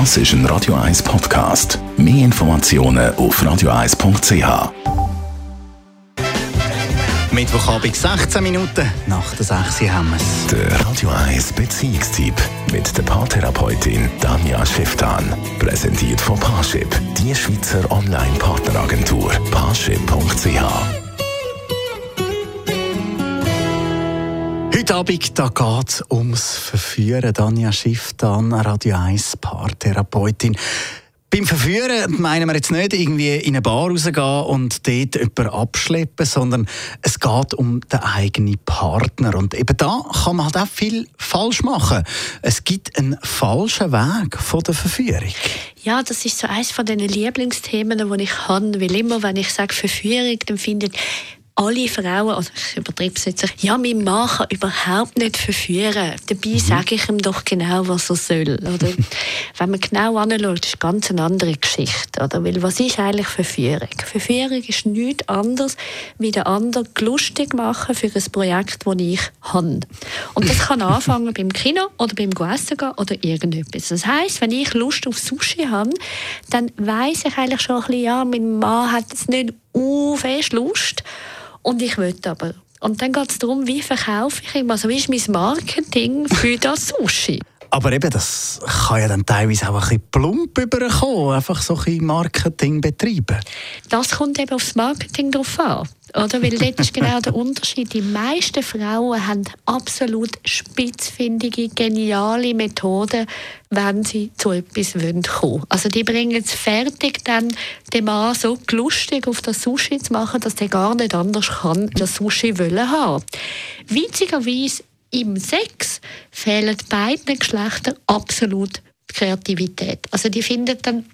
Das ist ein Radio 1 Podcast. Mehr Informationen auf radio1.ch. Mittwochabend 16 Minuten nach der 6 Uhr haben wir es. Der Radio 1 Beziehungstyp mit der Paartherapeutin Danja Schifftan. Präsentiert von Paarship, die Schweizer Online-Partneragentur. Paarship.ch Heute Abend da geht es ums Verführen. Danja Schifftan, Radio 1 Paartherapeutin. Beim Verführen meinen wir jetzt nicht irgendwie in eine Bar rausgehen und dort jemanden abschleppen, sondern es geht um den eigenen Partner. Und eben da kann man halt auch viel falsch machen. Es gibt einen falschen Weg von der Verführung. Ja, das ist so eines von den Lieblingsthemen, die ich habe. Weil immer, wenn ich sage Verführung, dann finde ich, alle Frauen, also ich übertreibe es jetzt, ja, mein Mann kann überhaupt nicht verführen. Dabei mhm. sage ich ihm doch genau, was er soll. Oder? Wenn man genau anschaut, ist es ganz eine andere Geschichte. Oder? Weil was ist eigentlich Verführung? Verführung ist nichts anderes, wie der andere lustig machen für ein Projekt, das ich habe. Und das kann anfangen beim Kino oder beim Essen gehen oder irgendetwas. Das heisst, wenn ich Lust auf Sushi habe, dann weiß ich eigentlich schon ein bisschen, ja, mein Mann hat jetzt nicht uh, fest Lust. Und ich will aber. Und dann geht es darum, wie verkaufe ich also wie ist mein Marketing für das Sushi? Aber eben, das kann ja dann teilweise auch ein bisschen plump überkommen, einfach so ein Marketing betreiben. Das kommt eben aufs Marketing drauf an. Oder? Weil dort ist genau der Unterschied. Die meisten Frauen haben absolut spitzfindige, geniale Methoden, wenn sie zu etwas kommen wollen. Also die bringen es fertig, dann den Mann so lustig auf das Sushi zu machen, dass der gar nicht anders kann, das Sushi wollen haben. Witzigerweise im Sex fehlen beiden Geschlechtern absolut Kreativität. Also die finden dann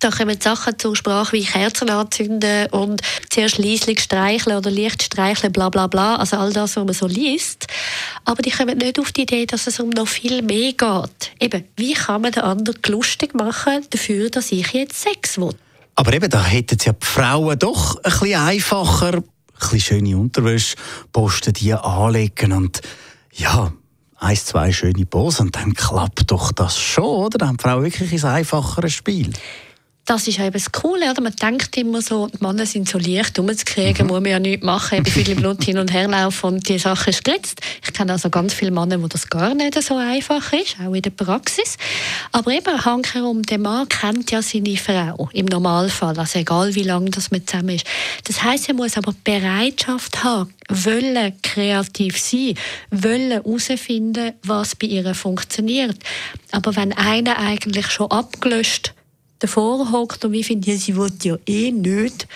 da kommen Sachen zur Sprache wie Kerzen anzünden und zuerst leislich streicheln oder leicht streicheln, bla bla bla. Also all das, was man so liest. Aber die kommen nicht auf die Idee, dass es um noch viel mehr geht. Eben, wie kann man den anderen lustig machen dafür, dass ich jetzt Sex will? Aber eben, da hätten ja die Frauen doch ein bisschen einfacher, ein bisschen schöne Unterwäsche posten, die anlegen und ja, ein, zwei schöne Posen dann klappt doch das schon, oder? Dann haben die Frauen wirklich ein einfacheres Spiel das ist eben das Coole, oder? Man denkt immer so, die Männer sind so leicht umzukriegen, mhm. muss man ja nichts machen, eben viele Blut hin und her laufen und die Sache ist geritzt. Ich kenne also ganz viele Männer, wo das gar nicht so einfach ist, auch in der Praxis. Aber eben, herum, der Mann kennt ja seine Frau, im Normalfall, also egal wie lange das mit zusammen ist. Das heißt, er muss aber Bereitschaft haben, wollen kreativ sein, wollen herausfinden, was bei ihr funktioniert. Aber wenn einer eigentlich schon abgelöscht davor hockt und wie findet, ja, sie will ja eh nicht,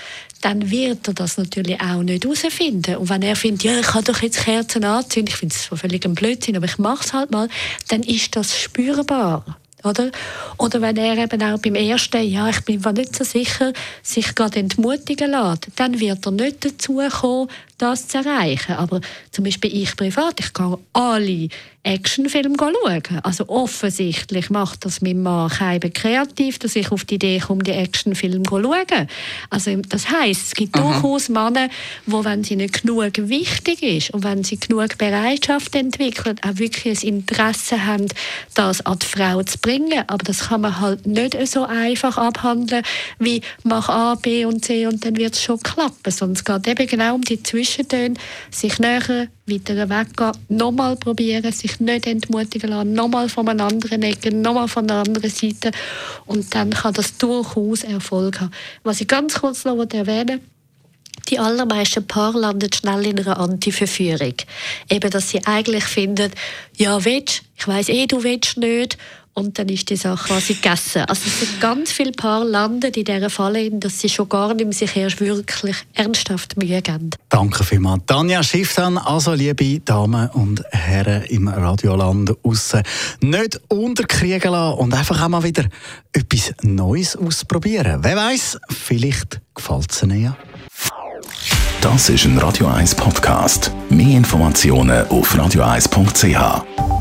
dann wird er das natürlich auch nicht herausfinden. Und wenn er findet, ja, ich kann doch jetzt Kerzen anzünden, ich finde es völlig ein Blödsinn, aber ich mache es halt mal, dann ist das spürbar. Oder? oder wenn er eben auch beim ersten, ja, ich bin nicht so sicher, sich gerade entmutigen lässt, dann wird er nicht dazu kommen, das zu erreichen. Aber zum Beispiel ich privat, ich kann alle Actionfilme schauen. Also offensichtlich macht das mein Mann Keiben kreativ, dass ich auf die Idee komme, die Actionfilme zu schauen. Also das heisst, es gibt Aha. durchaus Männer, wo, wenn sie nicht genug wichtig ist und wenn sie genug Bereitschaft entwickeln, auch wirklich ein Interesse haben, das an die Frau zu bringen. Aber das kann man halt nicht so einfach abhandeln, wie mach A, B und C und dann wird es schon klappen. Sondern es geht eben genau um die Zwischen Zwischentöne, sich näher, weiter weggehen, nochmal probieren, sich nicht entmutigen lassen, nochmal von einem anderen Ecke, nochmal von einer anderen Seite und dann kann das durchaus Erfolg haben. Was ich ganz kurz noch erwähnen die allermeisten Paare landen schnell in einer Anti-Verführung. Eben, dass sie eigentlich finden, ja, willst, ich weiß eh, du willst nicht und dann ist die Sache quasi gegessen. Also es sind ganz viele Paar landen in dieser Falle, dass sie schon gar nicht mehr sich erst wirklich ernsthaft Mühe geben. Danke vielmals. Tanja Schifftan, also liebe Damen und Herren im Radioland aussen, nicht unterkriegen lassen und einfach auch mal wieder etwas Neues ausprobieren. Wer weiß, vielleicht gefällt es Ihnen ja. Das ist ein Radio 1 Podcast. Mehr Informationen auf radio1.ch.